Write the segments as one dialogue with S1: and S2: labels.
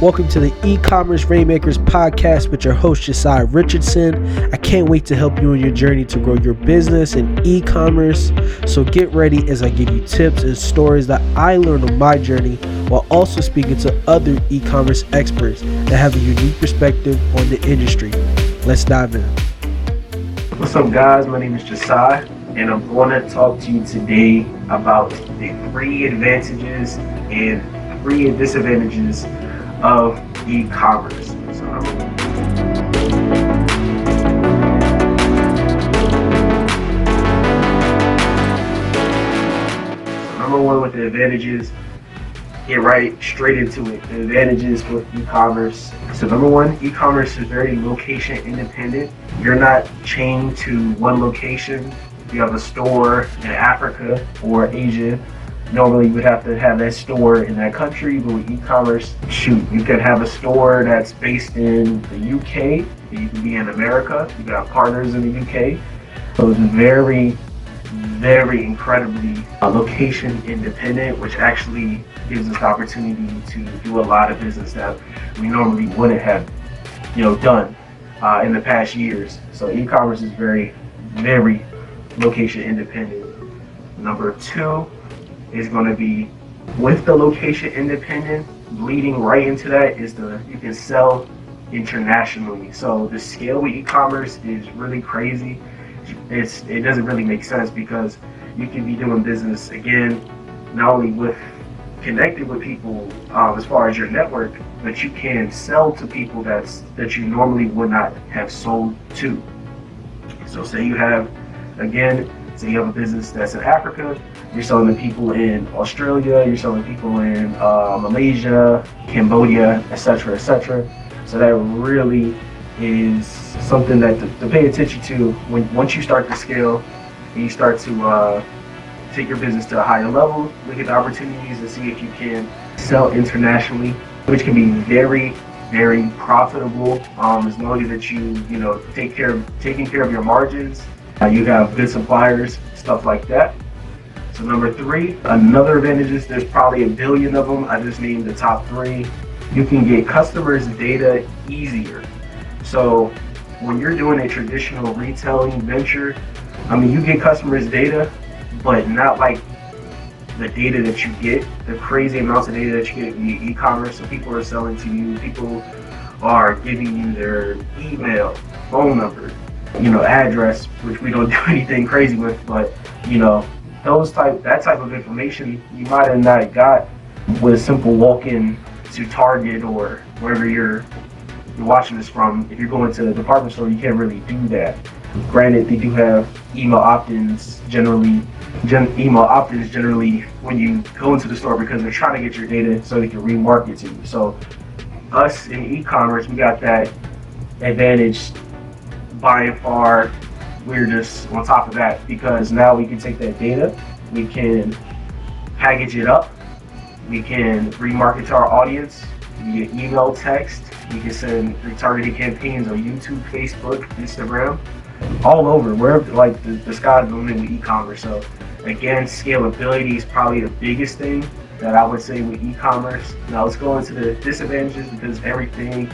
S1: Welcome to the e-commerce rainmakers podcast with your host Josiah Richardson. I can't wait to help you on your journey to grow your business in e-commerce. So get ready as I give you tips and stories that I learned on my journey while also speaking to other e-commerce experts that have a unique perspective on the industry. Let's dive in. What's up guys? My name is Josiah and I'm going to talk to you today about the three advantages and three disadvantages of e-commerce. So number one with the advantages, get right straight into it. The advantages with e-commerce. So number one, e-commerce is very location independent. You're not chained to one location. You have a store in Africa or Asia normally you would have to have that store in that country, but with e-commerce, shoot, you could have a store that's based in the UK, you can be in America, you got partners in the UK. So it's very, very incredibly uh, location independent, which actually gives us the opportunity to do a lot of business that we normally wouldn't have, you know, done uh, in the past years. So e-commerce is very, very location independent. Number two, is going to be with the location independent. Leading right into that is the you can sell internationally. So the scale with e-commerce is really crazy. It's it doesn't really make sense because you can be doing business again not only with connected with people um, as far as your network, but you can sell to people that's that you normally would not have sold to. So say you have again, say you have a business that's in Africa, you're selling to people in Australia, you're selling to people in uh, Malaysia, Cambodia, etc., etc. So that really is something that to, to, pay attention to when once you start to scale and you start to uh, take your business to a higher level, look at the opportunities and see if you can sell internationally, which can be very very profitable um, as long as that you you know take care of taking care of your margins you have good suppliers stuff like that so number three, another advantage is there's probably a billion of them. I just named the top three. You can get customers' data easier. So when you're doing a traditional retailing venture, I mean, you get customers' data, but not like the data that you get, the crazy amounts of data that you get via e-commerce. So people are selling to you, people are giving you their email, phone number, you know, address, which we don't do anything crazy with, but you know, those type that type of information you might have not got with a simple walk-in to Target or wherever you're you're watching this from. If you're going to the department store, you can't really do that. Granted, they do have email opt-ins generally. Gen, email opt-ins generally when you go into the store because they're trying to get your data so they can remarket to you. So us in e-commerce, we got that advantage by far we're just on top of that because now we can take that data, we can package it up, we can remarket to our audience via email, text, we can send retargeting campaigns on YouTube, Facebook, Instagram, all over, wherever, like the, the sky's the limit with e-commerce. So again, scalability is probably the biggest thing that I would say with e-commerce. Now let's go into the disadvantages because everything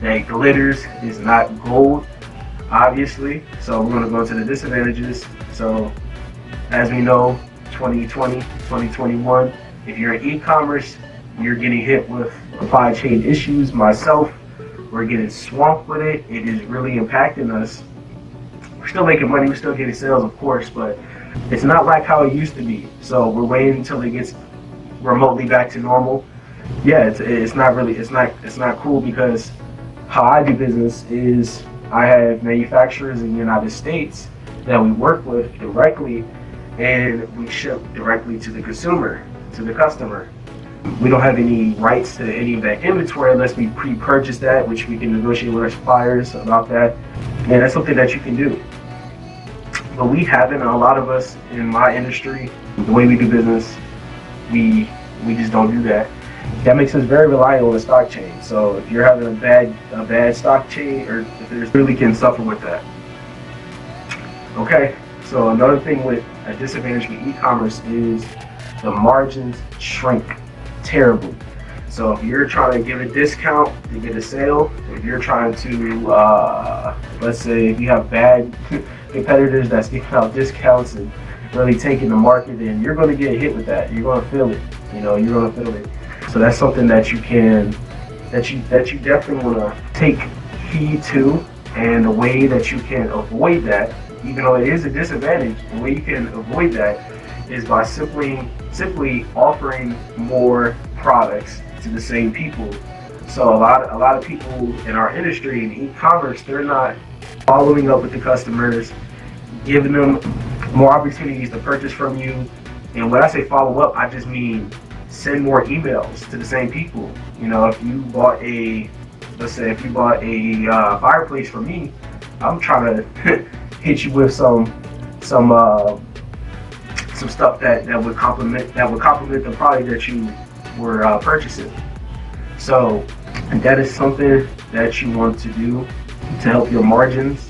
S1: that glitters is not gold obviously. So we're going to go to the disadvantages. So as we know, 2020, 2021, if you're in e-commerce, you're getting hit with supply chain issues. Myself, we're getting swamped with it. It is really impacting us. We're still making money, we're still getting sales, of course, but it's not like how it used to be. So we're waiting until it gets remotely back to normal. Yeah, it's, it's not really it's not it's not cool because how I do business is I have manufacturers in the United States that we work with directly and we ship directly to the consumer, to the customer. We don't have any rights to any of that inventory unless we pre-purchase that, which we can negotiate with our suppliers about that. And that's something that you can do. But we haven't, a lot of us in my industry, the way we do business, we we just don't do that that makes us very reliant on the stock chain. So if you're having a bad a bad stock chain, or if there's really can suffer with that. Okay, so another thing with a disadvantage with e-commerce is the margins shrink terribly. So if you're trying to give a discount to get a sale, if you're trying to, uh, let's say, if you have bad competitors that's giving out discounts and really taking the market, then you're going to get hit with that. You're going to feel it. You know, you're going to feel it. So that's something that you can, that you that you definitely want to take heed to, and the way that you can avoid that, even though it is a disadvantage, the way you can avoid that is by simply simply offering more products to the same people. So a lot a lot of people in our industry in e-commerce, they're not following up with the customers, giving them more opportunities to purchase from you. And when I say follow up, I just mean send more emails to the same people. You know, if you bought a, let's say, if you bought a uh, fireplace from me, I'm trying to hit you with some some uh, some stuff that, that would complement that would complement the product that you were uh, purchasing. So that is something that you want to do to help your margins.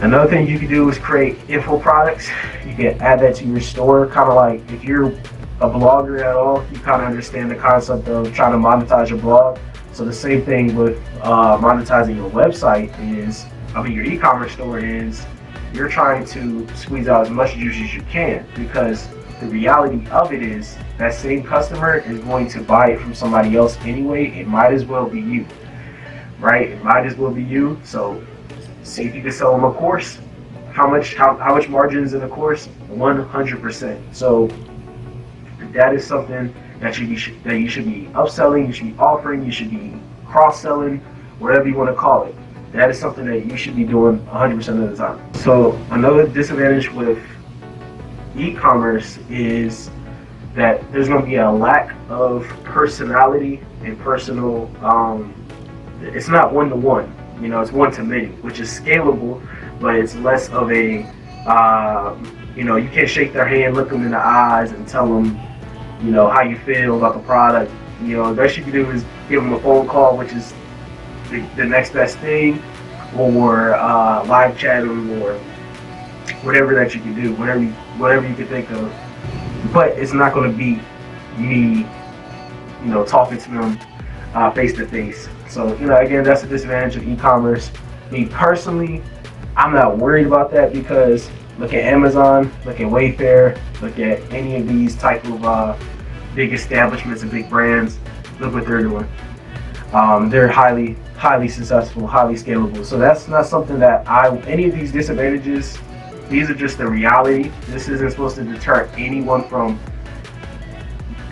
S1: Another thing you can do is create info products. You can add that to your store, kind of like if you're a blogger at all, you kind of understand the concept of trying to monetize your blog. So the same thing with uh, monetizing your website is, I mean, your e-commerce store is, you're trying to squeeze out as much juice as you can because the reality of it is that same customer is going to buy it from somebody else anyway. It might as well be you, right? It might as well be you. So see if you can sell them a course. How much how, how much margins in a course? 100%. So that is something that you should that you should be upselling, you should be offering, you should be cross-selling, whatever you want to call it. That is something that you should be doing 100% of the time. So another disadvantage with e-commerce is that there's going to be a lack of personality and personal. Um, it's not one to one. You know, it's one to many, which is scalable, but it's less of a. Uh, you know, you can't shake their hand, look them in the eyes, and tell them, you know, how you feel about the product. You know, the best you can do is give them a phone call, which is the, the next best thing, or uh, live chatting, or whatever that you can do, whatever you, whatever you can think of. But it's not going to be me, you know, talking to them face to face. So you know, again, that's a disadvantage of e-commerce. Me personally, I'm not worried about that because look at Amazon, look at Wayfair, look at any of these type of uh, big establishments and big brands. Look what they're doing. Um, they're highly, highly successful, highly scalable. So that's not something that I, any of these disadvantages these are just the reality. This isn't supposed to deter anyone from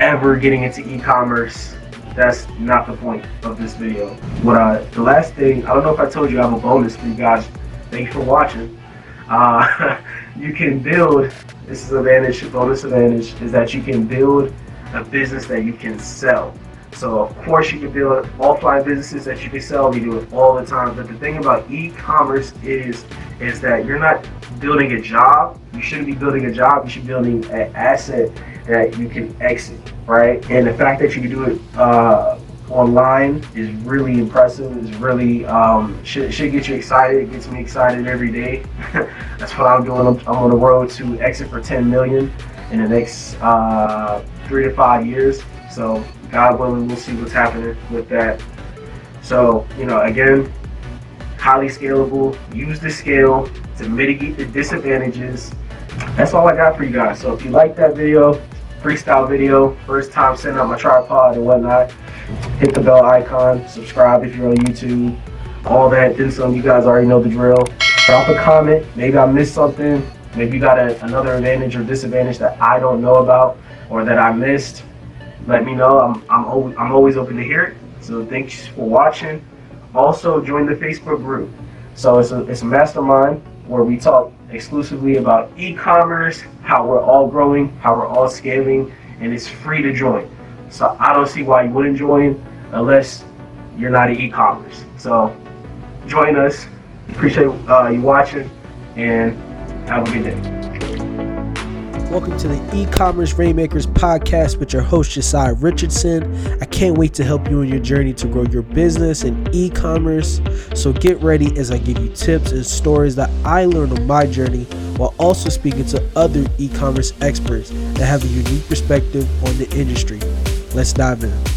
S1: ever getting into e-commerce. That's not the point of this video. What I, the last thing, I don't know if I told you I have a bonus for you guys. Thank you for watching. Uh, you can build, this is advantage, bonus advantage, is that you can build a business that you can sell. So of course you can build offline businesses that you can sell. We do it all the time. But the thing about e-commerce is is that you're not building a job. You shouldn't be building a job. You should be building an asset that you can exit, right? And the fact that you can do it uh, online is really impressive. Is really um, should should get you excited. It gets me excited every day. That's what I'm doing. I'm, I'm, on the road to exit for 10 million in the next uh, three to five years. So God willing, we'll see what's happening with that. So you know, again, highly scalable. Use the scale to mitigate the disadvantages. That's all I got for you guys. So if you like that video, freestyle video, first time setting up my tripod and whatnot, hit the bell icon, subscribe if you're on YouTube, all that, then some. You guys already know the drill. Drop a comment. Maybe I missed something. Maybe you got a, another advantage or disadvantage that I don't know about or that I missed. Let me know. I'm, I'm, always, I'm always open to hear it. So thanks for watching also join the Facebook group. So it's a, it's a mastermind where we talk exclusively about e-commerce, how we're all growing, how we're all scaling, and it's free to join. So I don't see why you wouldn't join unless you're not an e-commerce. So join us. Appreciate uh, you watching and have a good day.
S2: Welcome to the e-commerce rainmakers podcast with your host Josiah Richardson. I can't wait to help you on your journey to grow your business in e-commerce. So get ready as I give you tips and stories that I learned on my journey while also speaking to other e-commerce experts that have a unique perspective on the industry. Let's dive in.